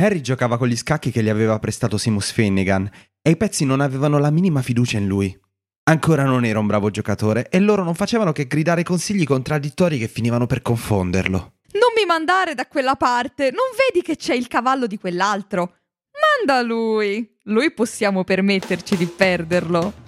Harry giocava con gli scacchi che gli aveva prestato Seamus Finnegan e i pezzi non avevano la minima fiducia in lui. Ancora non era un bravo giocatore e loro non facevano che gridare consigli contraddittori che finivano per confonderlo. Non mi mandare da quella parte, non vedi che c'è il cavallo di quell'altro? Manda lui! Lui possiamo permetterci di perderlo.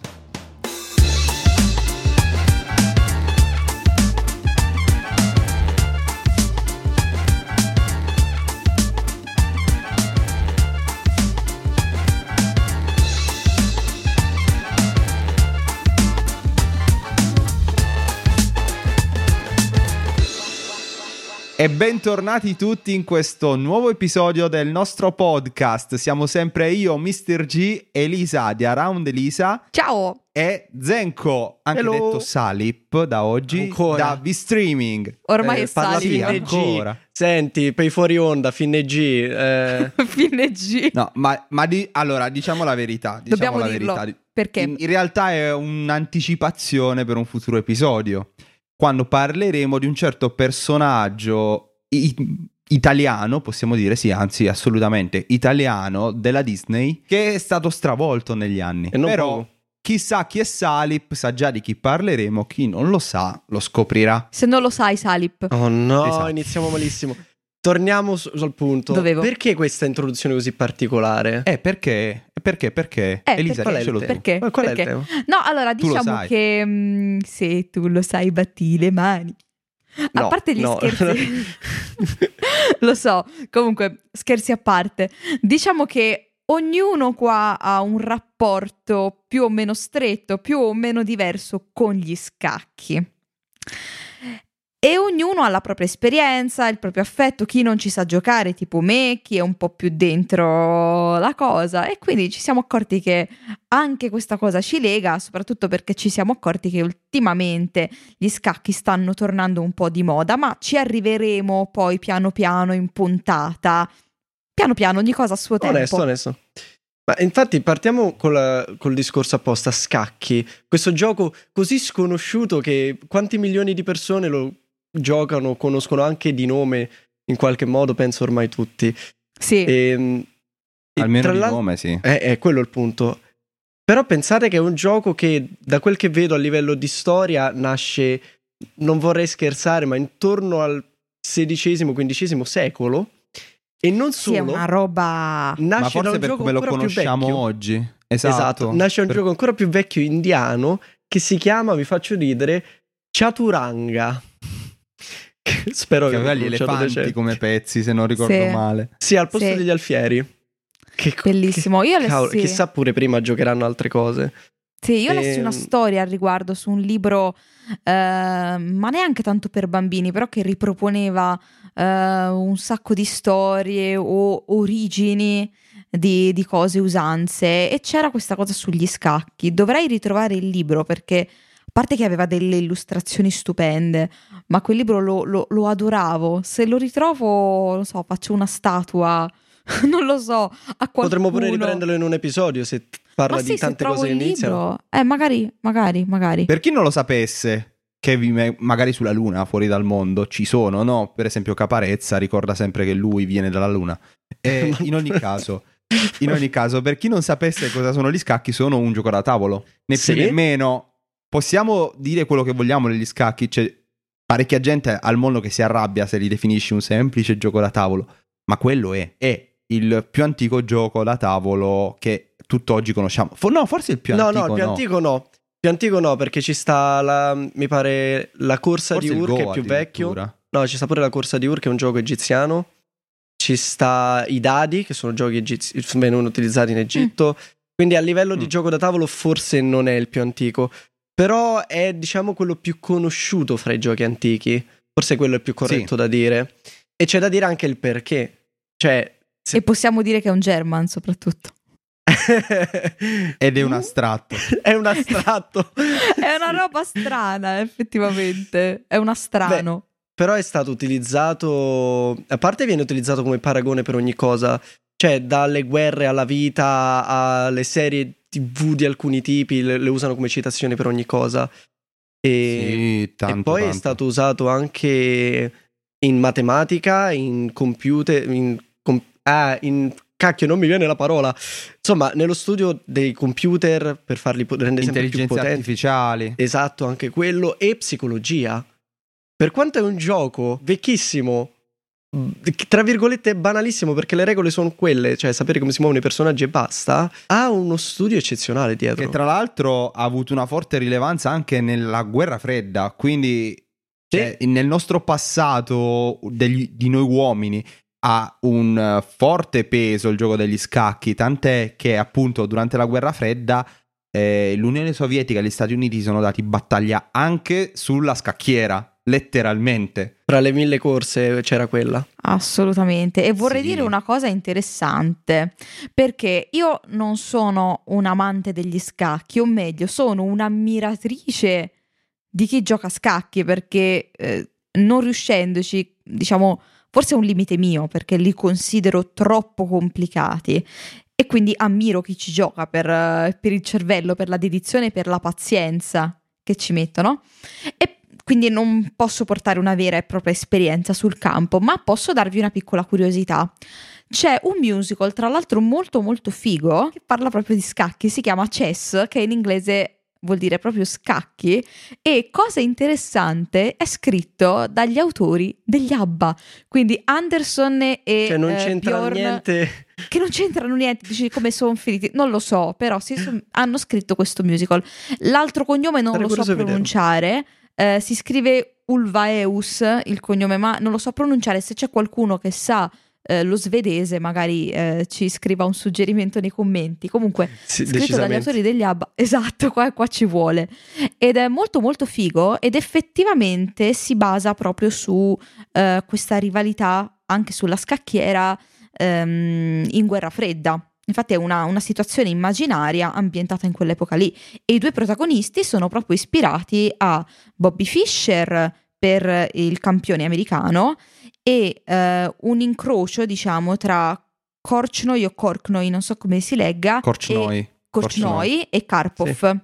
E bentornati tutti in questo nuovo episodio del nostro podcast. Siamo sempre io, Mr. G, Elisa di Around Elisa. Ciao! E Zenko, anche Hello. detto Salip, da oggi, Ancora. da V-Streaming. Ormai Eh, è parla Sali. Sì, Finne ancora. G. Senti, pay fuori onda, Finne G. eh, Fine G. No, ma, ma di- allora, diciamo la verità. Diciamo Dobbiamo la dirlo. verità. Perché? In, in realtà è un'anticipazione per un futuro episodio. Quando parleremo di un certo personaggio i- italiano, possiamo dire, sì, anzi, assolutamente italiano della Disney, che è stato stravolto negli anni. e non Però poco. chi sa chi è Salip sa già di chi parleremo, chi non lo sa lo scoprirà. Se non lo sai, Salip. Oh no, Esatto. iniziamo malissimo. Torniamo su- sul punto. Dovevo. Perché questa introduzione così particolare? Eh, perché? Perché? Perché? Eh, Elisa, Qual è tu. tema? Perché? Qual è il Perché? tema? No, allora Tu diciamo che mm, se tu lo sai, batti le mani. a No, parte gli no. scherzi, lo so. Comunque, scherzi a parte, diciamo che ognuno qua ha un rapporto più o meno stretto, più o meno diverso con gli scacchi. E ognuno ha la propria esperienza, il proprio affetto, chi non ci sa giocare, tipo me, chi è un po' più dentro la cosa. E quindi ci siamo accorti che anche questa cosa ci lega, soprattutto perché ci siamo accorti che ultimamente gli scacchi stanno tornando un po' di moda, ma ci arriveremo poi piano piano in puntata. Piano piano, ogni cosa a suo tempo. Onesto, onesto. Ma infatti partiamo col, col discorso apposta, scacchi. Questo gioco così sconosciuto che quanti milioni di persone lo giocano, conoscono anche di nome in qualche modo, penso ormai tutti. Sì. E, e Almeno tra di nome, sì. È, è quello il punto. Però pensate che è un gioco che, da quel che vedo a livello di storia, nasce, non vorrei scherzare, ma intorno al XVI-XV secolo. E non Sì, è solo, una roba... nasce Ma forse un per gioco come lo conosciamo oggi. Esatto. Esatto, nasce un Per- gioco ancora più vecchio indiano che si chiama, vi faccio ridere, Chaturanga. Spero Che che aveva gli elefanti decente. come pezzi, se non ricordo Sì. male. Sì, al posto Sì. degli alfieri. Che co- Bellissimo. Io che- cavolo, sì. Chissà pure prima giocheranno altre cose. Sì, io lessi Ehm. una storia al riguardo su un libro, eh, ma neanche tanto per bambini, però che riproponeva eh, un sacco di storie o origini di, di cose, usanze, e c'era questa cosa sugli scacchi. Dovrei ritrovare il libro perché, parte che aveva delle illustrazioni stupende, ma quel libro lo, lo- lo adoravo. Se lo ritrovo, non so, faccio una statua, non lo so, a qualcuno. Potremmo pure riprenderlo in un episodio se parla Ma di sì, tante cose che iniziano. eh, magari, magari, magari. Per chi non lo sapesse, che vi- magari sulla Luna, fuori dal mondo, ci sono, no? Per esempio Caparezza ricorda sempre che lui viene dalla Luna. E in ogni caso, in ogni caso, per chi non sapesse cosa sono gli scacchi, sono un gioco da tavolo. Né Sì. più né meno. Possiamo dire quello che vogliamo degli scacchi. C'è parecchia gente al mondo che si arrabbia se li definisci un semplice gioco da tavolo. Ma quello è. È il più antico gioco da tavolo che tutt'oggi conosciamo. Fo- no, forse il più no, antico. no, il più no. antico no. Più antico no, perché ci sta la, mi pare la corsa Forse di Ur che è più vecchio. No, ci sta pure la corsa di Ur che è un gioco egiziano. Ci sta i dadi che sono giochi egizi, vengono utilizzati in Egitto. Quindi a livello di Mm. gioco da tavolo forse non è il più antico. Però è diciamo quello più conosciuto fra i giochi antichi. Forse quello è il più corretto da dire. E c'è da dire anche il perché. Cioè... se- E possiamo dire che è un German soprattutto. Ed è un astratto. è un astratto. È una roba strana, effettivamente. È un astrano. Però è stato utilizzato. A parte viene utilizzato come paragone per ogni cosa. Cioè, dalle guerre alla vita, alle serie TV di alcuni tipi, le, le usano come citazioni per ogni cosa. E, Sì, e tanto, poi è tanto. stato usato anche in matematica, in computer, in com- Ah, in cacchio, non mi viene la parola. Insomma, nello studio dei computer per farli po- rendere sempre più potenti. artificiali. Esatto, anche quello. E psicologia. Per quanto è un gioco vecchissimo, tra virgolette banalissimo perché le regole sono quelle, cioè sapere come si muovono i personaggi e basta, ha uno studio eccezionale dietro. Che tra l'altro ha avuto una forte rilevanza anche nella guerra fredda, quindi Sì. cioè, nel nostro passato degli- di noi uomini ha un forte peso il gioco degli scacchi, tant'è che appunto durante la guerra fredda eh, l'Unione Sovietica e gli Stati Uniti sono dati battaglia anche sulla scacchiera, letteralmente. Tra le mille corse c'era quella. Assolutamente. E vorrei Sì. dire una cosa interessante, perché io non sono un amante degli scacchi, o meglio, sono un'ammiratrice di chi gioca a scacchi, perché eh, non riuscendoci, diciamo, forse è un limite mio, perché li considero troppo complicati. E quindi ammiro chi ci gioca per, eh, per il cervello, per la dedizione e per la pazienza che ci mettono. E quindi non posso portare una vera e propria esperienza sul campo, ma posso darvi una piccola curiosità. C'è un musical, tra l'altro molto molto figo, che parla proprio di scacchi, si chiama Chess, che in inglese vuol dire proprio scacchi, e cosa interessante, è scritto dagli autori degli ABBA, quindi Anderson e Cioè non eh, Bjorn, niente. che non c'entrano niente, dici come sono finiti, non lo so, però si son- hanno scritto questo musical. L'altro cognome non Sarei lo so pronunciare, eh, si scrive Ulvaeus il cognome, ma non lo so pronunciare. Se c'è qualcuno che sa eh, lo svedese, magari eh, ci scriva un suggerimento nei commenti. Comunque, Sì, scritto dagli autori degli ABBA, esatto, qua, qua ci vuole. Ed è molto molto figo ed effettivamente si basa proprio su eh, questa rivalità anche sulla scacchiera ehm, in guerra fredda. Infatti è una, una situazione immaginaria ambientata in quell'epoca lì e i due protagonisti sono proprio ispirati a Bobby Fischer per il campione americano e eh, un incrocio diciamo tra Korchnoi o Korknoi, non so come si legga, e Korchnoi. Korchnoi e Karpov.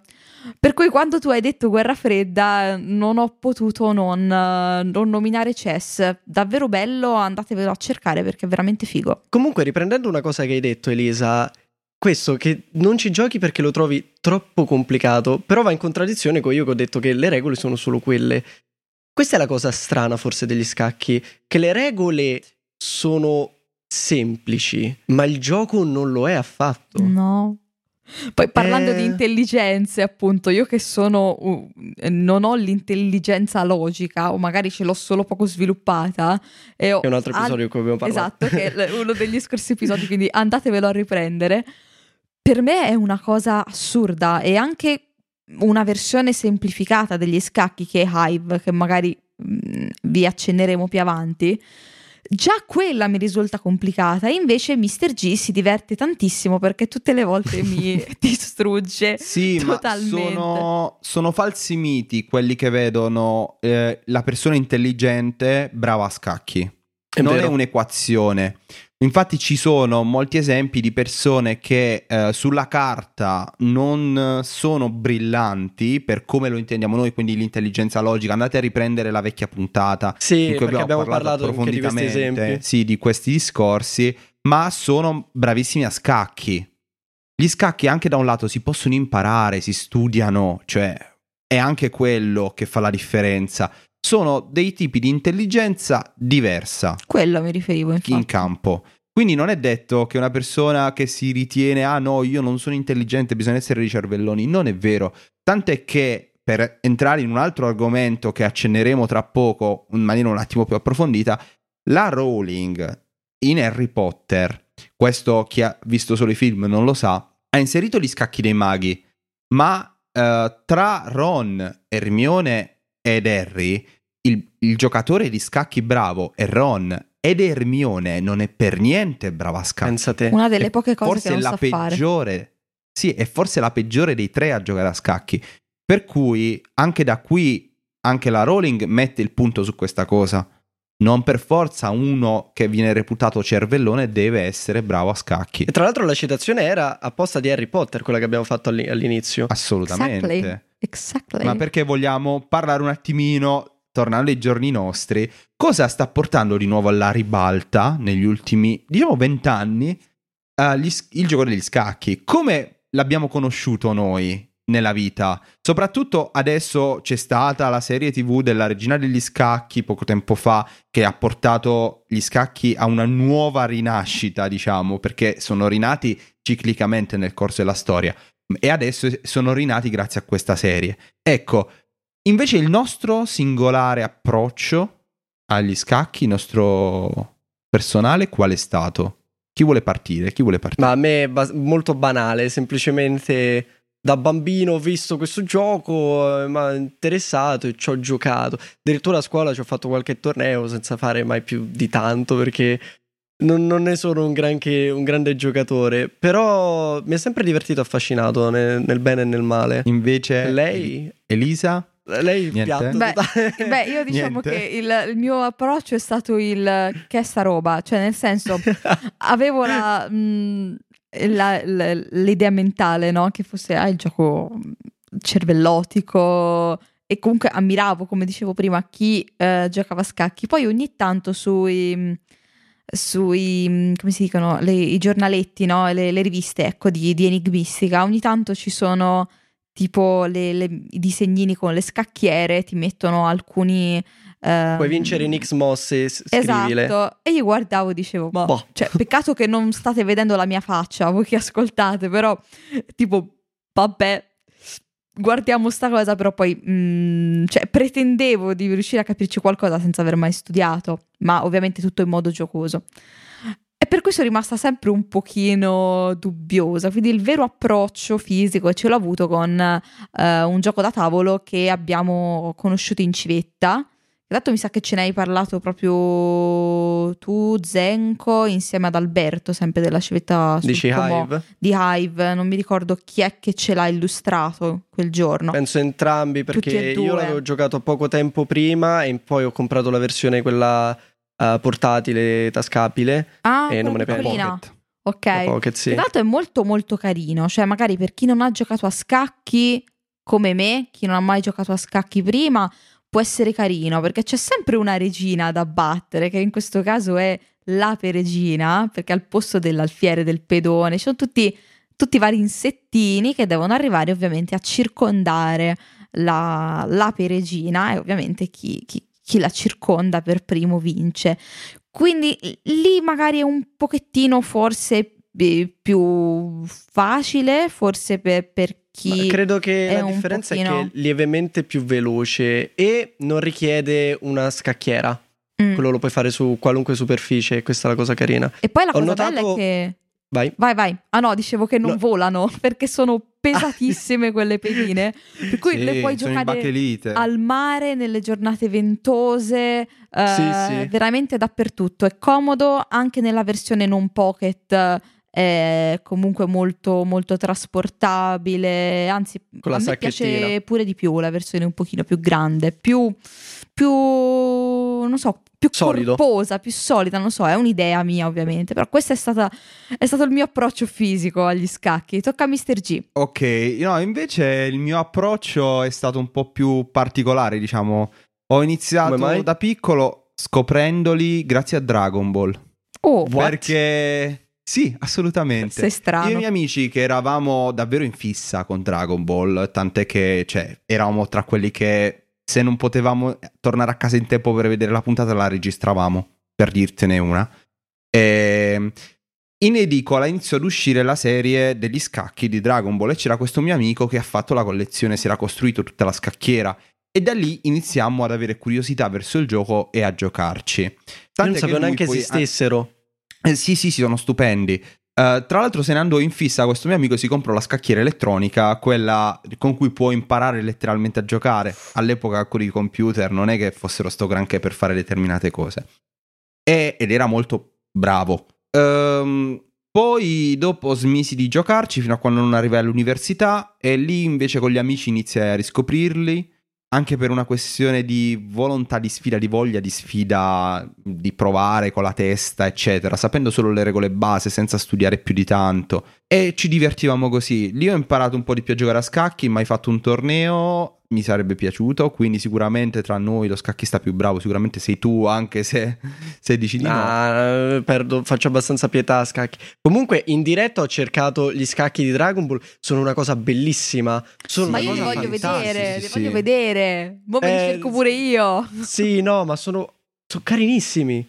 Per cui quando tu hai detto guerra fredda non ho potuto non, non nominare Chess. Davvero bello, andatevelo a cercare perché è veramente figo. Comunque, riprendendo una cosa che hai detto, Elisa, questo che non ci giochi perché lo trovi troppo complicato, però va in contraddizione con io che ho detto che le regole sono solo quelle. Questa è la cosa strana forse degli scacchi, che le regole sono semplici, ma il gioco non lo è affatto. No. Poi parlando Eh. di intelligenze, appunto, io che sono uh, non ho l'intelligenza logica o magari ce l'ho solo poco sviluppata e ho È un altro al- episodio di cui abbiamo parlato. Esatto, che è uno degli scorsi episodi, quindi andatevelo a riprendere. Per me è una cosa assurda e anche una versione semplificata degli scacchi che è Hive, che magari mm, vi accenneremo più avanti. Già quella mi risulta complicata, e invece Mr. G si diverte tantissimo perché tutte le volte mi distrugge. Sì, Totalmente. sono, sono falsi miti quelli che vedono eh, la persona intelligente brava a scacchi. È non vero. è un'equazione. Infatti ci sono molti esempi di persone che eh, sulla carta non sono brillanti per come lo intendiamo noi, quindi l'intelligenza logica. Andate a riprendere la vecchia puntata Sì, in cui perché abbiamo parlato, parlato anche di questi approfonditamente sì, di questi discorsi, ma sono bravissimi a scacchi. Gli scacchi anche da un lato si possono imparare, si studiano, cioè è anche quello che fa la differenza. Sono dei tipi di intelligenza diversa Quello mi riferivo, in infatti. campo. Quindi non è detto che una persona che si ritiene ah no, io non sono intelligente, bisogna essere dei cervelloni. Non è vero. Tant'è che per entrare in un altro argomento che accenneremo tra poco in maniera un attimo più approfondita, la Rowling in Harry Potter, questo chi ha visto solo i film non lo sa, ha inserito gli scacchi dei maghi, ma eh, tra Ron, Hermione ed Harry, il, il giocatore di scacchi bravo è Ron ed Hermione non è per niente brava a scacchi. Pensa te. Una delle poche cose forse che non è la sa fare. peggiore. Sì, è forse la peggiore dei tre a giocare a scacchi. Per cui anche da qui anche la Rowling mette il punto su questa cosa. Non per forza uno che viene reputato cervellone deve essere bravo a scacchi. E tra l'altro la citazione era apposta di Harry Potter, quella che abbiamo fatto all'i- all'inizio. Assolutamente. Exactly. Exactly. Ma perché vogliamo parlare un attimino tornando ai giorni nostri, cosa sta portando di nuovo alla ribalta negli ultimi, diciamo, vent'anni uh, il gioco degli scacchi? Come l'abbiamo conosciuto noi nella vita? Soprattutto adesso c'è stata la serie TV della Regina degli Scacchi poco tempo fa che ha portato gli scacchi a una nuova rinascita, diciamo, perché sono rinati ciclicamente nel corso della storia e adesso sono rinati grazie a questa serie. Ecco, invece il nostro singolare approccio agli scacchi, il nostro personale, qual è stato? Chi vuole partire? Chi vuole partire? Ma a me è bas- molto banale, semplicemente da bambino ho visto questo gioco, eh, mi ha interessato e ci ho giocato. Addirittura a scuola ci ho fatto qualche torneo senza fare mai più di tanto perché non, non ne sono un, granché, un grande giocatore, però mi è sempre divertito, affascinato nel, nel bene e nel male. Invece lei, Elisa? Lei piatto beh, beh, io diciamo Niente. che il, il, mio approccio è stato il che è sta roba, cioè nel senso avevo la, mh, la, la, l'idea mentale, no? Che fosse ah, il gioco cervellotico e comunque ammiravo, come dicevo prima, chi eh, giocava a scacchi. Poi ogni tanto sui sui, come si dicono, le, i giornaletti, no? le, le, riviste ecco, di, di, enigmistica, ogni tanto ci sono tipo le, le, i disegnini con le scacchiere, ti mettono alcuni... Uh, Puoi vincere in X mosse, scrivile. Esatto, e io guardavo e dicevo, ma boh. cioè, peccato che non state vedendo la mia faccia, voi che ascoltate, però tipo, vabbè, guardiamo sta cosa, però poi mh, mm, cioè, pretendevo di riuscire a capirci qualcosa senza aver mai studiato, ma ovviamente tutto in modo giocoso. E per cui sono rimasta sempre un pochino dubbiosa, quindi il vero approccio fisico ce l'ho avuto con uh, un gioco da tavolo che abbiamo conosciuto in civetta, Esatto, mi sa che ce ne hai parlato proprio tu, Zenko, insieme ad Alberto, sempre della civetta Dici Hive? di Hive. Non mi ricordo chi è che ce l'ha illustrato quel giorno. Penso entrambi, perché io l'avevo giocato poco tempo prima e poi ho comprato la versione quella uh, portatile, tascabile. Ah, e non me ne pento. Ok. Pocket, sì. Esatto, è molto molto carino. Cioè, magari per chi non ha giocato a scacchi come me, chi non ha mai giocato a scacchi prima può essere carino perché c'è sempre una regina da battere, che in questo caso è l'ape regina, perché al posto dell'alfiere del pedone ci sono tutti, tutti i vari insettini che devono arrivare ovviamente a circondare la, l'ape regina e ovviamente chi, chi, chi la circonda per primo vince. Quindi lì magari è un pochettino forse più facile, forse per, per chi. Ma credo che la differenza pochino... è che è lievemente più veloce e non richiede una scacchiera. Mm. Quello lo puoi fare su qualunque superficie, questa è la cosa carina. E poi la Ho cosa notato... bella è che. Vai. Vai, vai. Ah no, dicevo che non no. volano perché sono pesatissime quelle pedine. Per cui sì, le puoi giocare al mare, nelle giornate ventose, uh, sì, sì. veramente dappertutto. È comodo anche nella versione non pocket è comunque molto, molto trasportabile, anzi Con a me piace pure di più la versione un pochino più grande, più, più non so, più Solido. corposa, più solida, non so, è un'idea mia ovviamente, però questo è, stata, è stato il mio approccio fisico agli scacchi. Tocca a Mr. G. Ok, no, invece il mio approccio è stato un po' più particolare, diciamo. Ho iniziato da piccolo scoprendoli grazie a Dragon Ball. Oh, perché sì, assolutamente. Sei strano. Io e i miei amici che eravamo davvero in fissa con Dragon Ball, tant'è che cioè, eravamo tra quelli che se non potevamo tornare a casa in tempo per vedere la puntata la registravamo, per dirtene una. E ehm, in edicola iniziò ad uscire la serie degli scacchi di Dragon Ball e c'era questo mio amico che ha fatto la collezione, si era costruito tutta la scacchiera e da lì iniziamo ad avere curiosità verso il gioco e a giocarci. Tant'è Io non sapevo neanche poi... esistessero. Eh, sì, sì, sì, sono stupendi. Uh, tra l'altro se ne andò in fissa questo mio amico si comprò la scacchiera elettronica, quella con cui può imparare letteralmente a giocare. All'epoca con i computer non è che fossero sto granché per fare determinate cose. E, ed era molto bravo. Um, poi dopo smisi di giocarci fino a quando non arrivai all'università e lì invece con gli amici iniziai a riscoprirli anche per una questione di volontà di sfida, di voglia di sfida, di provare con la testa, eccetera, sapendo solo le regole base, senza studiare più di tanto. E ci divertivamo così. Lì ho imparato un po' di più a giocare a scacchi, mai fatto un torneo, mi sarebbe piaciuto, quindi sicuramente tra noi lo scacchista più bravo sicuramente sei tu, anche se, se dici di no. Ah, perdo, faccio abbastanza pietà a scacchi. Comunque, in diretta ho cercato gli scacchi di Dragon Ball, sono una cosa bellissima. Sono Ma una io li voglio fantastica. vedere, sì, li sì. voglio vedere. Mo me li Eh, cerco pure io. Sì, no, ma sono, sono carinissimi.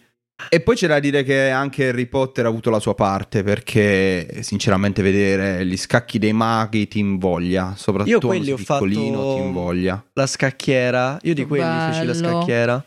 E poi c'è da dire che anche Harry Potter ha avuto la sua parte perché sinceramente vedere gli scacchi dei maghi ti invoglia, soprattutto Io quelli ho fatto- piccolino ti invoglia. La scacchiera, io di quelli feci la scacchiera.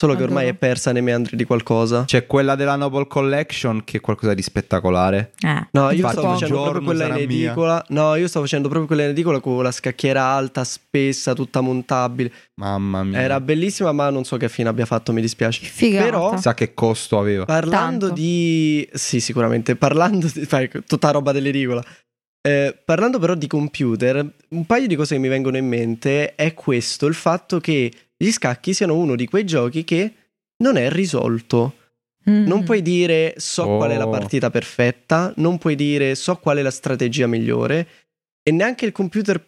Solo che ormai è persa nei meandri di qualcosa. C'è quella della Noble Collection che è qualcosa di spettacolare. Eh. No, io Infatti, stavo facendo proprio quella in sarà mia. edicola. No, io stavo facendo proprio quella in edicola con la scacchiera alta, spessa, tutta montabile. Mamma mia. Era bellissima, ma non so che fine abbia fatto, mi dispiace. Figata. Però- Sa che costo aveva. Parlando Tanto. di. Sì, sicuramente. Parlando di. fai, tutta roba dell'edicola. Eh, parlando però di computer, un paio di cose che mi vengono in mente è questo: il fatto che gli scacchi siano uno di quei giochi che non è risolto. Mm. Non puoi dire so qual è la Oh. partita perfetta, non puoi dire so qual è la strategia migliore e neanche il computer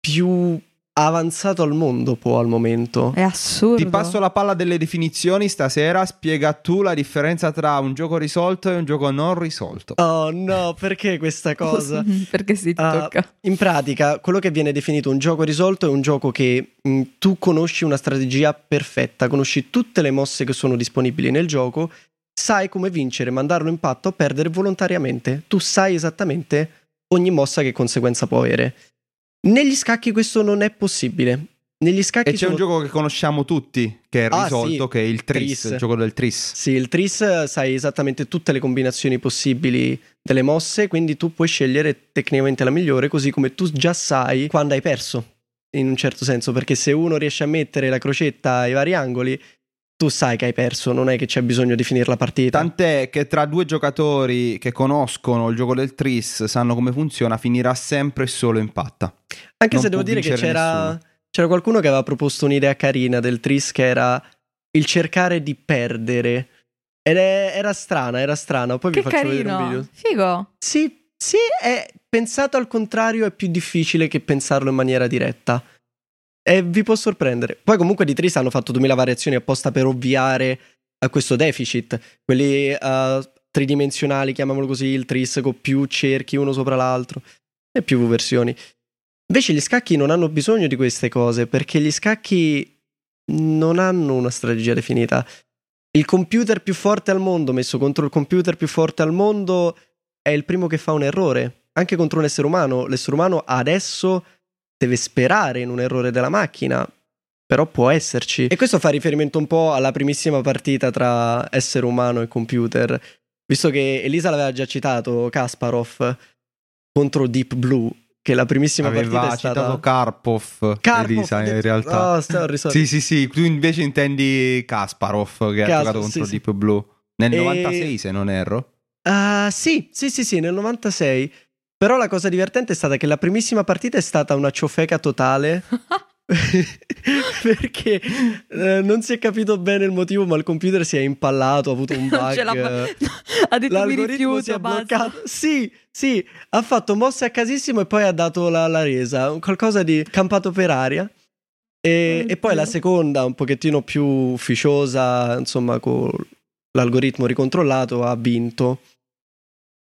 più avanzato al mondo può al momento. È assurdo. Ti passo la palla delle definizioni stasera, spiega tu la differenza tra un gioco risolto e un gioco non risolto. Oh no, perché questa cosa? Perché si Ah, tocca. In pratica, quello che viene definito un gioco risolto è un gioco che mh, tu conosci una strategia perfetta, conosci tutte le mosse che sono disponibili nel gioco, sai come vincere, mandarlo in patto o perdere volontariamente. Tu sai esattamente ogni mossa che conseguenza può avere. Negli scacchi questo non è possibile. Negli scacchi E c'è un sono- gioco che conosciamo tutti, che è Ah, risolto, sì. che è il Tris, Tris. il gioco del Tris. Sì, il Tris sai esattamente tutte le combinazioni possibili delle mosse, quindi tu puoi scegliere tecnicamente la migliore, così come tu già sai quando hai perso, in un certo senso, perché se uno riesce a mettere la crocetta ai vari angoli, tu sai che hai perso, non è che c'è bisogno di finire la partita. Tant'è che tra due giocatori che conoscono il gioco del Tris, sanno come funziona, finirà sempre e solo in patta. Anche non se devo dire che c'era, c'era qualcuno che aveva proposto un'idea carina del Tris che era il cercare di perdere. Ed è- era strana, era strana. Poi Che vi faccio vedere un carino. video. Figo. Sì, sì, è pensato al contrario è più difficile che pensarlo in maniera diretta. E vi può sorprendere. Poi comunque di Tris hanno fatto 2000 variazioni apposta per ovviare a questo deficit. Quelli eh, tridimensionali, chiamiamolo così, il Tris con più cerchi uno sopra l'altro e più versioni. Invece gli scacchi non hanno bisogno di queste cose perché gli scacchi non hanno una strategia definita. Il computer più forte al mondo messo contro il computer più forte al mondo è il primo che fa un errore, anche contro un essere umano. L'essere umano adesso deve sperare in un errore della macchina, però può esserci. E questo fa riferimento un po' alla primissima partita tra essere umano e computer, visto che Elisa l'aveva già citato, Kasparov contro Deep Blue, che la primissima Aveva partita è citato stata... Karpov, Karpov, Elisa, in realtà. Oh, stavo risolvendo. Sì, sì, sì, tu invece intendi Kasparov che ha Kas- giocato contro sì, sì. Deep Blue. Nel E- 96, se non erro. Ah, sì, sì, sì, sì, nel 96. Però la cosa divertente è stata che la primissima partita è stata una ciofeca totale. perché eh, non si è capito bene il motivo, ma il computer si è impallato, ha avuto un bug. l'ha fa- ha detto mi L'algoritmo si rifiuto, è basta. bloccato. Sì, sì, ha fatto mosse a casissimo e poi ha dato la, la resa, qualcosa di campato per aria. E, Oddio. e poi la seconda, un pochettino più ufficiosa, insomma, con l'algoritmo ricontrollato, ha vinto.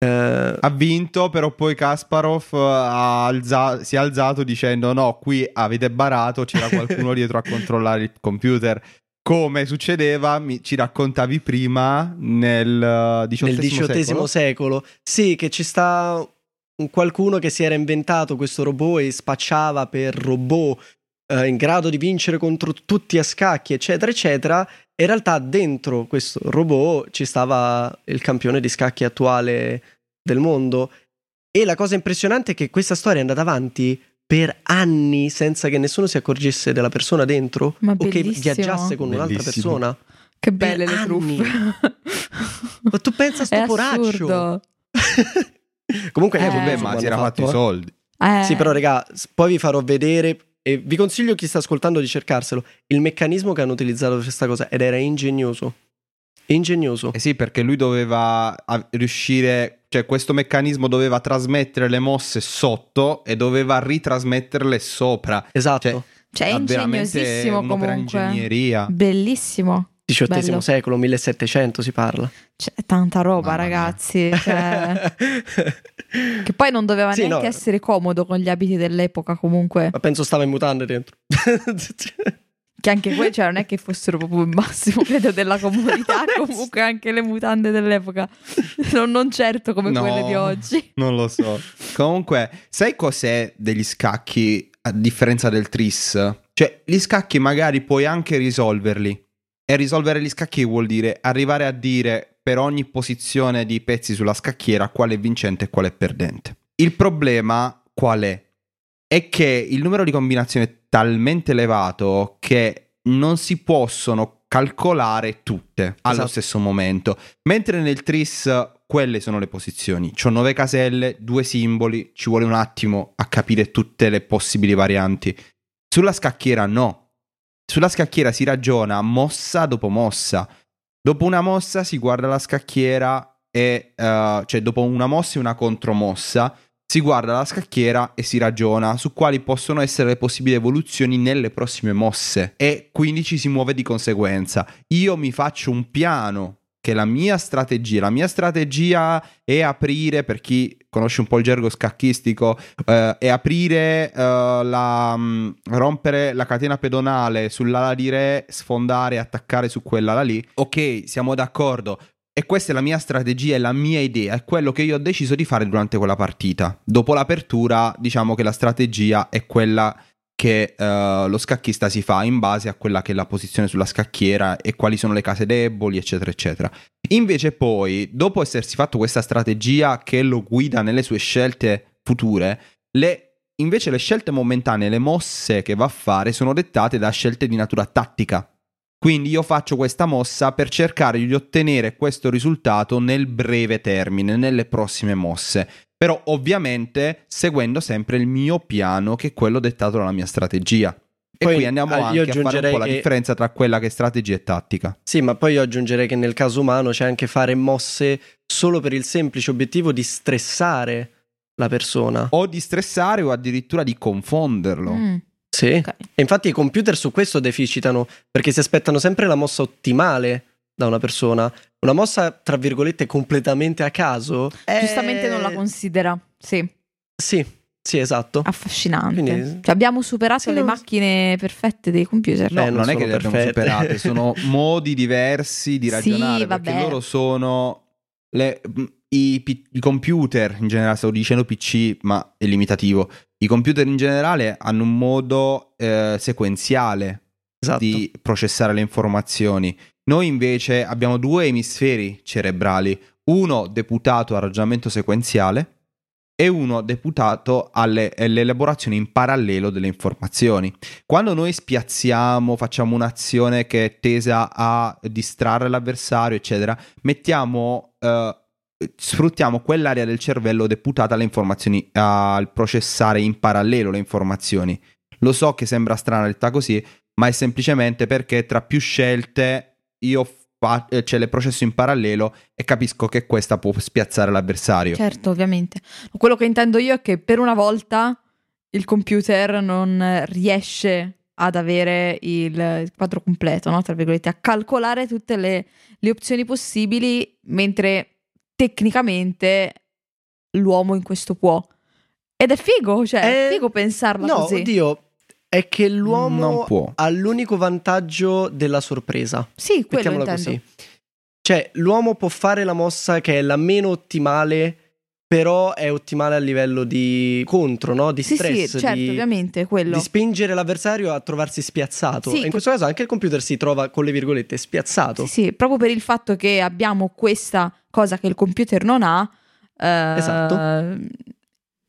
Eh, Ha vinto, però poi Kasparov ha alza- si è alzato dicendo no, qui avete barato, c'era qualcuno dietro a controllare il computer. Come succedeva, mi- ci raccontavi prima, nel eh, XVIII XVIII secolo. secolo. Sì, che ci sta un qualcuno che si era inventato questo robot e spacciava per robot eh, in grado di vincere contro tutti a scacchi, eccetera, eccetera. E in realtà dentro questo robot ci stava il campione di scacchi attuale del mondo. E la cosa impressionante è che questa storia è andata avanti per anni senza che nessuno si accorgesse della persona dentro Ma o che viaggiasse con un'altra Bellissimo. persona. Che Per belle le anni. truffe. Ma tu pensa a sto È poraccio? assurdo. Comunque, Eh, Eh, vabbè, insomma, ma si era fatto i eh. soldi. Eh, Sì, però, raga, poi vi farò vedere. E vi consiglio chi sta ascoltando di cercarselo. Il meccanismo che hanno utilizzato per questa cosa ed era ingegnoso. Ingegnoso. Eh sì, perché lui doveva a- riuscire, cioè questo meccanismo doveva trasmettere le mosse sotto e doveva ritrasmetterle sopra. Esatto. Cioè, Cioè, è ingegnosissimo comunque. ingegneria. Bellissimo. XVIII Bello. secolo, 1700 si parla. C'è tanta roba, Mamma ragazzi. cioè, che poi non doveva Sì, neanche no. essere comodo con gli abiti dell'epoca, comunque. Ma penso stava in mutande dentro. Che anche quelli, cioè, non è che fossero proprio il massimo, credo, della comodità. Comunque, anche le mutande dell'epoca. Non, non certo come No. quelle di oggi. Non lo so. Comunque, sai cos'è degli scacchi a differenza del tris? Cioè, gli scacchi magari puoi anche risolverli. E risolvere gli scacchi vuol dire arrivare a dire per ogni posizione di pezzi sulla scacchiera quale è vincente e quale è perdente. Il problema qual è? È che il numero di combinazioni è talmente elevato che non si possono calcolare tutte allo Esatto. stesso momento. Mentre nel tris quelle sono le posizioni. C'ho nove caselle, due simboli, ci vuole un attimo a capire tutte le possibili varianti. Sulla scacchiera no. Sulla scacchiera si ragiona mossa dopo mossa. Dopo una mossa si guarda la scacchiera e eh, cioè dopo una mossa e una contromossa si guarda la scacchiera e si ragiona su quali possono essere le possibili evoluzioni nelle prossime mosse e quindi ci si muove di conseguenza. Io mi faccio un piano che la mia strategia, la mia strategia è aprire, per chi conosce un po' il gergo scacchistico, eh, è aprire, eh, la, mm, rompere la catena pedonale sull'ala di re, sfondare e attaccare su quell'ala lì. Ok, siamo d'accordo. E questa è la mia strategia, è la mia idea, è quello che io ho deciso di fare durante quella partita. Dopo l'apertura, diciamo che la strategia è quella che eh, lo scacchista si fa in base a quella che è la posizione sulla scacchiera e quali sono le case deboli, eccetera, eccetera. Invece poi, dopo essersi fatto questa strategia che lo guida nelle sue scelte future, le, invece le scelte momentanee, le mosse che va a fare sono dettate da scelte di natura tattica. Quindi io faccio questa mossa per cercare di ottenere questo risultato nel breve termine, nelle prossime mosse. Però ovviamente seguendo sempre il mio piano che è quello dettato dalla mia strategia. E Poi, qui andiamo ah, anche a fare un po' la che- differenza tra quella che è strategia e tattica. Sì, ma poi io aggiungerei che nel caso umano c'è anche fare mosse solo per il semplice obiettivo di stressare la persona. O di stressare o addirittura di confonderlo. Mm, Sì. ok. E infatti i computer su questo deficitano perché si aspettano sempre la mossa ottimale da una persona. Una mossa, tra virgolette, completamente a caso. è- Giustamente non la considera. Sì, Sì, sì, esatto. affascinante. Quindi- Cioè, abbiamo superato Sì, le non- macchine perfette dei computer. No, Eh, non non, è che le abbiamo perfette. superate, sono modi diversi di Sì, ragionare perché vabbè. loro sono le- i, i computer in generale, stavo dicendo PC, ma è limitativo. I computer in generale hanno un modo eh, sequenziale Esatto. di processare le informazioni. Noi invece abbiamo due emisferi cerebrali, uno deputato al ragionamento sequenziale e uno deputato alle- all'elaborazione in parallelo delle informazioni. Quando noi spiazziamo, facciamo un'azione che è tesa a distrarre l'avversario, eccetera, mettiamo, eh, sfruttiamo quell'area del cervello deputata alle informazioni, al processare in parallelo le informazioni. Lo so che sembra strana detta così, ma è semplicemente perché tra più scelte io fa- cioè le processo in parallelo e capisco che questa può spiazzare l'avversario. Certo, ovviamente. Quello che intendo io è che per una volta il computer non riesce ad avere il quadro completo, no? Tra virgolette, a calcolare tutte le, le opzioni possibili, mentre tecnicamente l'uomo in questo può. Ed è figo, cioè, è Eh, figo pensarla No, così. oddio, è che Non l'uomo può. ha l'unico vantaggio della sorpresa. Sì, quello Mettiamola intendo. così. Cioè, l'uomo può fare la mossa che è la meno ottimale, però è ottimale a livello di contro, no? Di stress, sì, certo, di, ovviamente, quello. di spingere l'avversario a trovarsi spiazzato. Sì, e in questo caso anche il computer si trova, con le virgolette, spiazzato. Sì, sì, proprio per il fatto che abbiamo questa cosa che il computer non ha. eh, Esatto.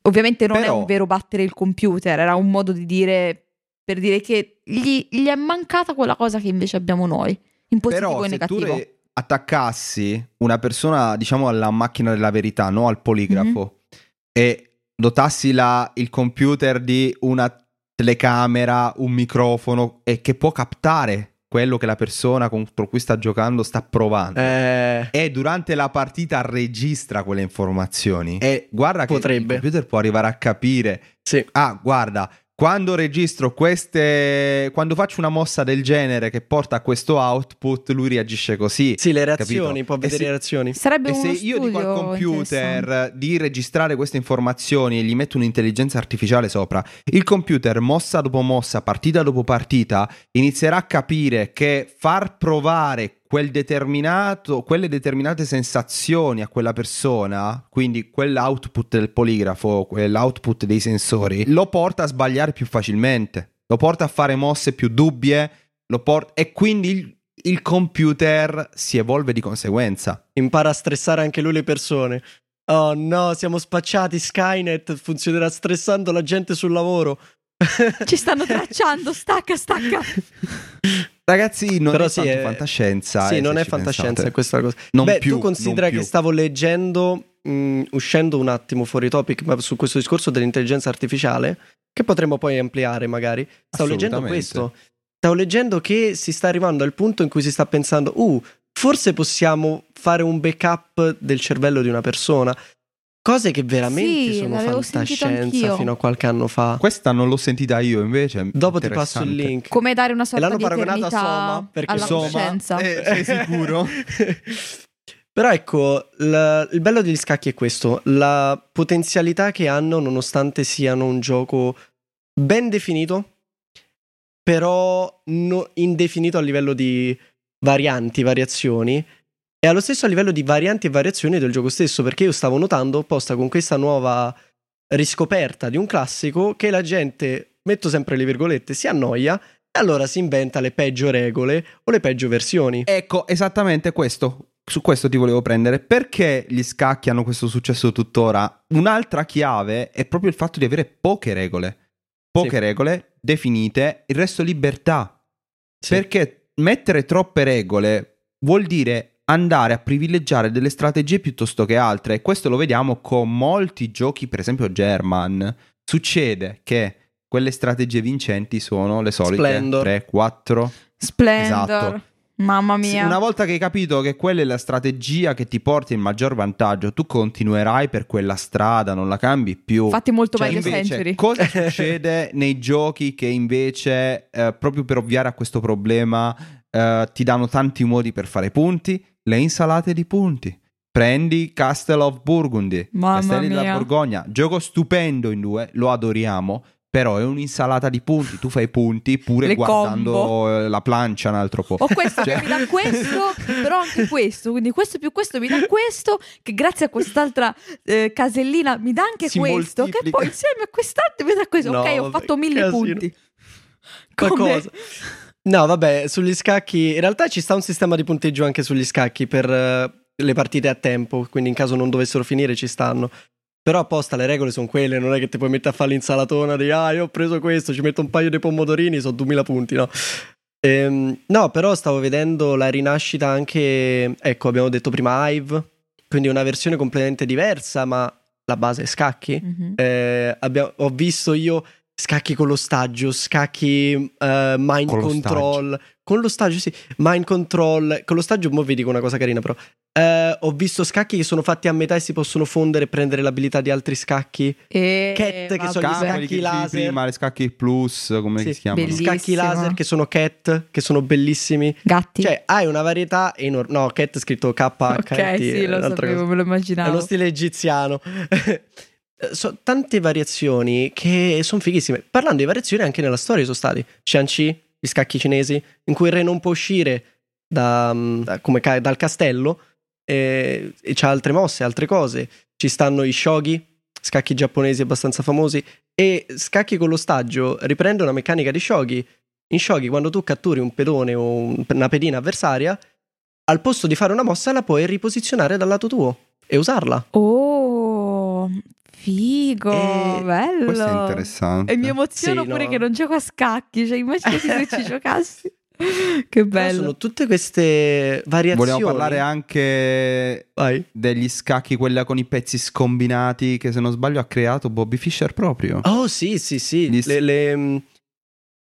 Ovviamente non è Però- un vero battere il computer, era un modo di dire per dire che gli, gli è mancata quella cosa che invece abbiamo noi, in positivo Però e se tu negativo. re- attaccassi una persona, diciamo, alla macchina della verità, no al poligrafo, Mhm. e dotassi la- il computer di una telecamera, un microfono e che può captare quello che la persona contro cui sta giocando sta provando. Eh, E durante la partita registra quelle informazioni. E guarda che Potrebbe. il computer può arrivare a capire sì. ah, guarda, quando registro queste. Quando faccio una mossa del genere che porta a questo output, lui reagisce così. Sì, le reazioni, capito? può vedere se- le reazioni. Sarebbe E se io dico al computer di registrare queste informazioni e gli metto un'intelligenza artificiale sopra, il computer, mossa dopo mossa, partita dopo partita, inizierà a capire che far provare quel determinato, quelle determinate sensazioni a quella persona, quindi quell'output del poligrafo, quell'output dei sensori, lo porta a sbagliare più facilmente, lo porta a fare mosse più dubbie, lo por- e quindi il- il computer si evolve di conseguenza. Impara a stressare anche lui le persone. Oh no, siamo spacciati. Skynet funzionerà stressando la gente sul lavoro. Ci stanno tracciando, stacca, stacca. Ragazzi, non Però è sì, è- fantascienza. Sì, eh, non è ci fantascienza, pensate. è questa cosa. Non Beh, più, tu considera che più. stavo leggendo, mh, uscendo un attimo fuori topic, ma su questo discorso dell'intelligenza artificiale, che potremmo poi ampliare magari. Stavo leggendo questo. Stavo leggendo che si sta arrivando al punto in cui si sta pensando, uh, forse possiamo fare un backup del cervello di una persona. Cose che veramente Sì, sono fantascienza fino a qualche anno fa. Questa non l'ho sentita io invece. Dopo ti passo il link. Come dare una sorta l'hanno di paragonato a eternità Soma, perché alla Soma, coscienza. eh, sei sicuro? Però ecco, l- il bello degli scacchi è questo, la potenzialità che hanno nonostante siano un gioco ben definito, però no- indefinito a livello di varianti, variazioni, e allo stesso a livello di varianti e variazioni del gioco stesso, perché io stavo notando, apposta con questa nuova riscoperta di un classico, che la gente, metto sempre le virgolette, si annoia e allora si inventa le peggio regole o le peggio versioni. Ecco, esattamente questo. Su questo ti volevo prendere. Perché gli scacchi hanno questo successo tuttora? Un'altra chiave è proprio il fatto di avere poche regole. Poche Sì. regole definite, il resto libertà. Sì. Perché mettere troppe regole vuol dire andare a privilegiare delle strategie piuttosto che altre. E questo lo vediamo con molti giochi, per esempio German. Succede che quelle strategie vincenti sono le solite Splendor. 3, 4. Splendor. Esatto. Mamma mia. Una volta che hai capito che quella è la strategia che ti porta il maggior vantaggio, tu continuerai per quella strada, non la cambi più. Infatti molto Cioè, meglio Invece, Century. cosa succede nei giochi che invece, eh, proprio per ovviare a questo problema, eh, ti danno tanti modi per fare punti? Le insalate di punti. Prendi Castle of Burgundy, Mamma Castelli della. Borgogna, gioco stupendo in due, lo adoriamo, però è un'insalata di punti, tu fai punti pure Le guardando combo. eh, la plancia un altro po'. Ho questo Cioè- che mi dà questo, però anche questo. Quindi questo più questo mi dà questo, che grazie a quest'altra eh, casellina mi dà anche Si questo, che moltiplica. poi insieme a quest'altro mi dà questo. No, ok, ho fatto mille casino. punti. Come- cosa? No, vabbè, sugli scacchi. In realtà ci sta un sistema di punteggio anche sugli scacchi per eh, le partite a tempo. Quindi in caso non dovessero finire, ci stanno. Però apposta le regole sono quelle. Non è che ti puoi mettere a fare l'insalatona di ah, io ho preso questo, ci metto un paio di pomodorini, sono 2000 punti, no? Ehm, no, però stavo vedendo la rinascita anche. Ecco, abbiamo detto prima Hive. Quindi una versione completamente diversa, ma la base è scacchi. Mhm. Eh, abbia- ho visto io scacchi con l'ostaggio, scacchi eh, mind Con control. Con l'ostaggio, sì, mind control. Con l'ostaggio, mo vi dico una cosa carina, però. Eh, ho visto scacchi che sono fatti a metà e si possono fondere e prendere l'abilità di altri scacchi. E Cat, che sono gli. Scacchi, laser. prima, le scacchi plus, come Sì, si chiamano? bellissimo. Scacchi laser che sono cat, che sono bellissimi. Gatti. Cioè, hai una varietà enorme. No, cat è scritto KH. ok, sì, lo sapevo, me lo È immaginavo. uno stile egiziano. so, tante variazioni che sono fighissime. Parlando di variazioni, anche nella storia sono stati Shang-Chi, gli scacchi cinesi, in cui il re non può uscire da, da- come ca- dal castello eh, e c'ha altre mosse, altre cose. Ci stanno i shogi, scacchi giapponesi abbastanza famosi, e scacchi con l'ostaggio riprende una meccanica di shogi. In shogi, quando tu catturi un pedone o un- una pedina avversaria, al posto di fare una mossa la puoi riposizionare dal lato tuo e usarla. Oh, figo, Eh, bello. Questo è interessante. E mi emoziono Sì, pure no. che non gioco a scacchi, cioè immaginati se ci giocassi. che Però bello. sono tutte queste variazioni. Vogliamo parlare anche Vai. degli scacchi, quella con i pezzi scombinati che se non sbaglio ha creato Bobby Fischer proprio. Oh, sì, sì, sì. Gli- Le, le, mm,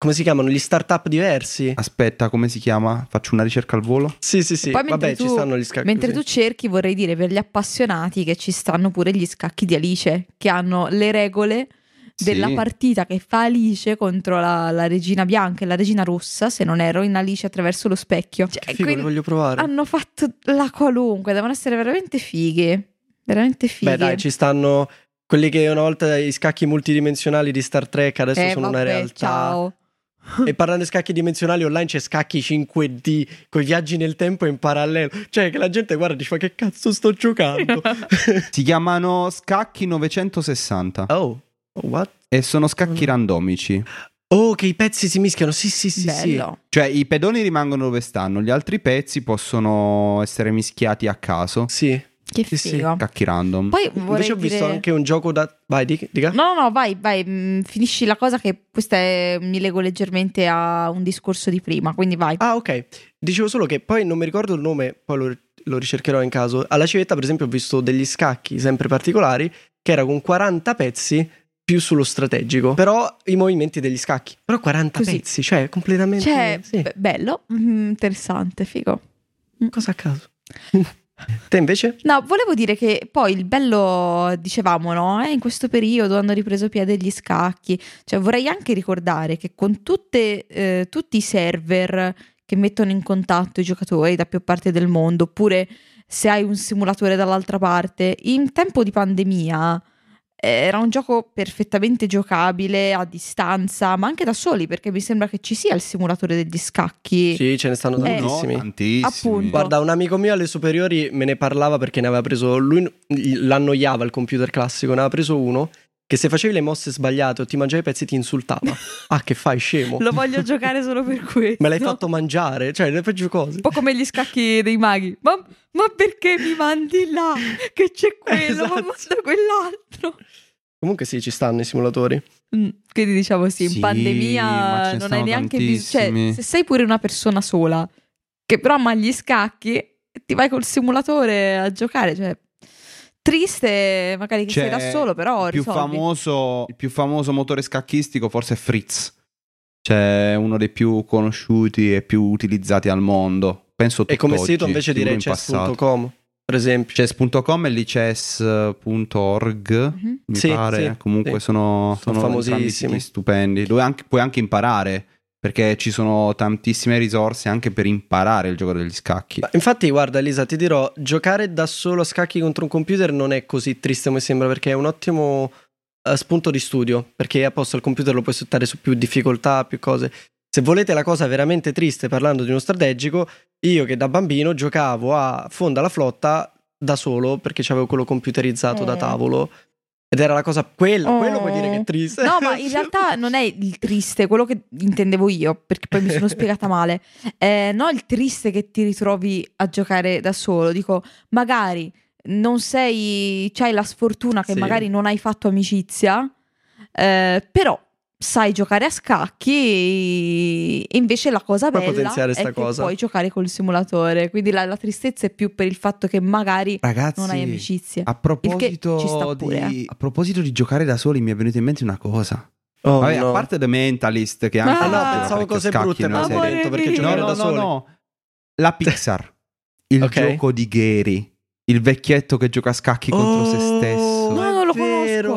come si chiamano? Gli startup diversi. Aspetta, come si chiama? Faccio una ricerca al volo. Sì, sì, sì. Poi Vabbè, tu- ci stanno gli scacchi. Mentre così. tu cerchi, vorrei dire per gli appassionati che ci stanno pure gli scacchi di Alice, che hanno le regole della Sì. partita che fa Alice contro la, la regina bianca e la regina rossa, se non ero, in Alice attraverso lo specchio. Cioè, Che figo, voglio provare. hanno fatto la qualunque, devono essere veramente fighi. Veramente fighi. Beh, dai, ci stanno quelli che una volta i scacchi multidimensionali di Star Trek adesso Eh, sono una vabbè, realtà. Ciao. E parlando di scacchi dimensionali online c'è scacchi 5D con i viaggi nel tempo in parallelo. Cioè che la gente guarda e dice ma che cazzo sto giocando? Si chiamano scacchi 960 oh, what? e sono scacchi randomici. Oh, che i pezzi si mischiano. Sì, sì, sì, sì. Bello. Cioè i pedoni rimangono dove stanno, gli altri pezzi possono essere mischiati a caso. Sì. Che Sì, sì. figo. Scacchi random. Poi Invece ho visto anche un gioco da Vai, dica. No, no, no, vai, vai, mm, finisci la cosa che questa è, mi lego leggermente a un discorso di prima, quindi vai. Ah, ok. Dicevo solo che poi non mi ricordo il nome, poi lo, lo ricercherò in caso. Alla civetta, per esempio, ho visto degli scacchi sempre particolari che era con 40 pezzi più sullo strategico. Però i movimenti degli scacchi. Però 40 Così. pezzi, cioè completamente. Cioè, sì. be- bello, mm, interessante, figo. Cosa a caso? Te invece? No, volevo dire che poi il bello, dicevamo, no? Eh, in questo periodo hanno ripreso piede gli scacchi. Cioè, vorrei anche ricordare che con tutte, eh, tutti i server che mettono in contatto i giocatori da più parti del mondo, oppure se hai un simulatore dall'altra parte, in tempo di pandemia era un gioco perfettamente giocabile a distanza, ma anche da soli, perché mi sembra che ci sia il simulatore degli scacchi. Sì, ce ne stanno Eh, tantissimi. tantissimi. Appunto. Guarda, un amico mio alle superiori me ne parlava perché ne aveva preso. Lui l'annoiava il computer classico, ne aveva preso uno. Che se facevi le mosse sbagliate o ti mangiavi i pezzi ti insultava. ah, che fai, scemo? Lo voglio giocare solo per questo. Me l'hai fatto mangiare, cioè le peggio cose. Un po' come gli scacchi dei maghi. Ma, ma perché mi mandi là? Che c'è quello, ma Esatto. manda quell'altro. Comunque sì, ci stanno i simulatori. Mm, quindi diciamo sì, in Sì, pandemia ma non hai neanche bisogno. Cioè, se sei pure una persona sola, che però ama gli scacchi, ti vai col simulatore a giocare. Cioè, triste magari che sei C'è da solo, però il più, famoso, il più famoso motore scacchistico forse è Fritz. Cioè uno dei più conosciuti e più utilizzati al mondo. Penso E come sito invece direi in chess.com, per esempio. Chess.com e lices.org Mhm. mi Sì, pare. sì, Comunque sì. sono, Sono sono famosissimi. stupendi. Dove anche- puoi anche imparare. Perché ci sono tantissime risorse anche per imparare il gioco degli scacchi. Infatti, guarda, Elisa, ti dirò, giocare da solo a scacchi contro un computer non è così triste come sembra, perché è un ottimo eh, spunto di studio. Perché apposta il computer lo puoi settare su più difficoltà, più cose. Se volete la cosa veramente triste, parlando di uno strategico, io che da bambino giocavo a Fonda la flotta da solo perché avevo quello computerizzato da Eh. tavolo. Ed era la cosa. Quello, Oh. quello vuoi dire che è triste? No, ma in realtà non è il triste, quello che intendevo io, perché poi mi sono spiegata male. Eh, no, il triste che ti ritrovi a giocare da solo. Dico, magari non sei, c'hai la sfortuna che Sì. magari non hai fatto amicizia, eh, però sai giocare a scacchi e invece la cosa Puoi bella è che cosa. puoi giocare col simulatore. Quindi la, la tristezza è più per il fatto che magari Ragazzi, non hai amicizie. a proposito, sta pure, di, a proposito di giocare da soli, mi è venuta in mente una cosa. Oh, Vabbè, no. a parte The Mentalist, che anche Ah, no, pensavo cose scacchi brutte, nella ma serie. Amore detto perché giocare No, da no, no, soli. no. La Pixar, il Ok. gioco di Gary, il vecchietto che gioca a scacchi contro se Oh, stesso. No, non lo vero.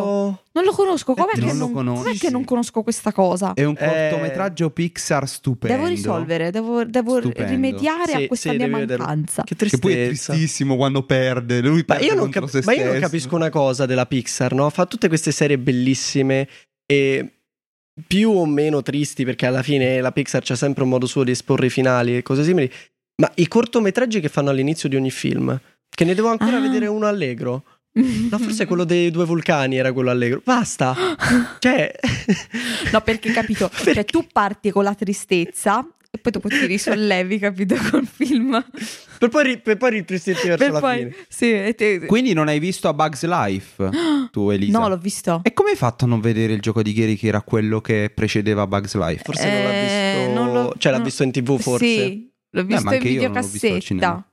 Non lo conosco, com'è, Eh, che non non, com'è che non conosco questa cosa? È un Eh, cortometraggio Pixar stupendo. Devo risolvere, devo, devo rimediare Sì, a questa sì, mia mancanza. Che Che poi è tristissimo quando perde. Lui Ma perde io, non cap- se ma io non capisco una cosa della Pixar, no? Fa tutte queste serie bellissime e più o meno tristi, perché alla fine la Pixar c'ha sempre un modo suo di esporre i finali e cose simili. Ma i cortometraggi che fanno all'inizio di ogni film, che ne devo ancora Ah. vedere uno allegro. No, forse quello dei due vulcani era quello allegro. Basta. Cioè, No, perché capito? Cioè, tu parti con la tristezza e poi dopo ti risollevi, capito? Col film. per poi, ri- per poi ritristirti verso Per la poi, fine. sì, te- Quindi non hai visto A Bug's Life, tu Elisa? No, l'ho visto. E come hai fatto a non vedere il gioco di Gary che era quello che precedeva Bugs Life? Forse non l'ha Eh, visto. non l'ho- cioè, l'ha visto in tv, forse. Sì, l'ho visto ma in anche io non l'ho visto al videocassetta.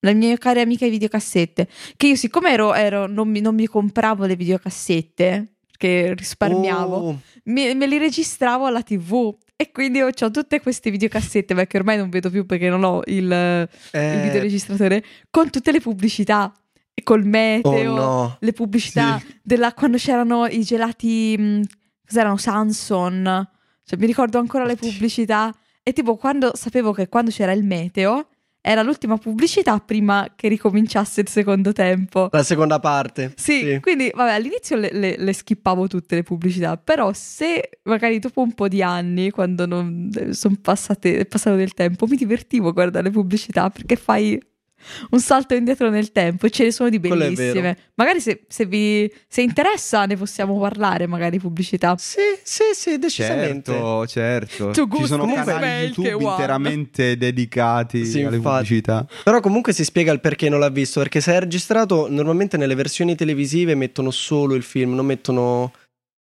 Cinema. Le mie care amiche videocassette. Che io, siccome ero, ero- non, mi, non mi compravo le videocassette, perché risparmiavo, Oh, me, me li registravo alla TV. E quindi ho tutte queste videocassette, perché ormai non vedo più perché non ho il, il eh, videoregistratore, con tutte le pubblicità. E col oh meteo, no. le pubblicità della, quando c'erano i gelati mh, cos'erano Sanson. Cioè, mi ricordo ancora le pubblicità. E tipo, quando sapevo che quando c'era il meteo, era l'ultima pubblicità prima che ricominciasse il secondo tempo. La seconda parte. Sì, quindi vabbè, all'inizio le, le- le skippavo tutte le pubblicità, però se magari dopo un po' di anni, quando non sono passate, è passato del tempo, mi divertivo a guardare le pubblicità perché fai un salto indietro nel tempo e ce ne sono di è bellissime. Magari se, se vi se interessa ne possiamo parlare, magari pubblicità. Sì, sì, sì, decisamente. Certo, certo. Tu Ci sono canali YouTube one. interamente dedicati Sì, alle infatti. pubblicità. Però comunque si spiega il perché non l'ha visto, perché se è registrato normalmente nelle versioni televisive mettono solo il film, non mettono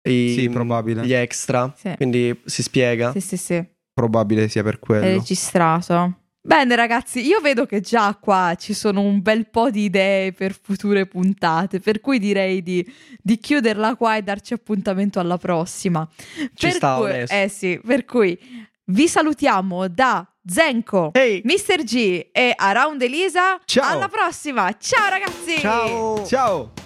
i- Sì, probabile. gli extra, Sì. quindi si spiega. Sì, sì, sì, è Probabile sia per quello. registrato. Bene ragazzi, io vedo che già qua ci sono un bel po' di idee per future puntate, per cui direi di, di chiuderla qua e darci appuntamento alla prossima. Ci per sta, cui. Eh sì, per cui vi salutiamo da Zenko, Ehi, Mr. G e Around Elisa. Ciao. Alla prossima, ciao ragazzi! ciao! Ciao!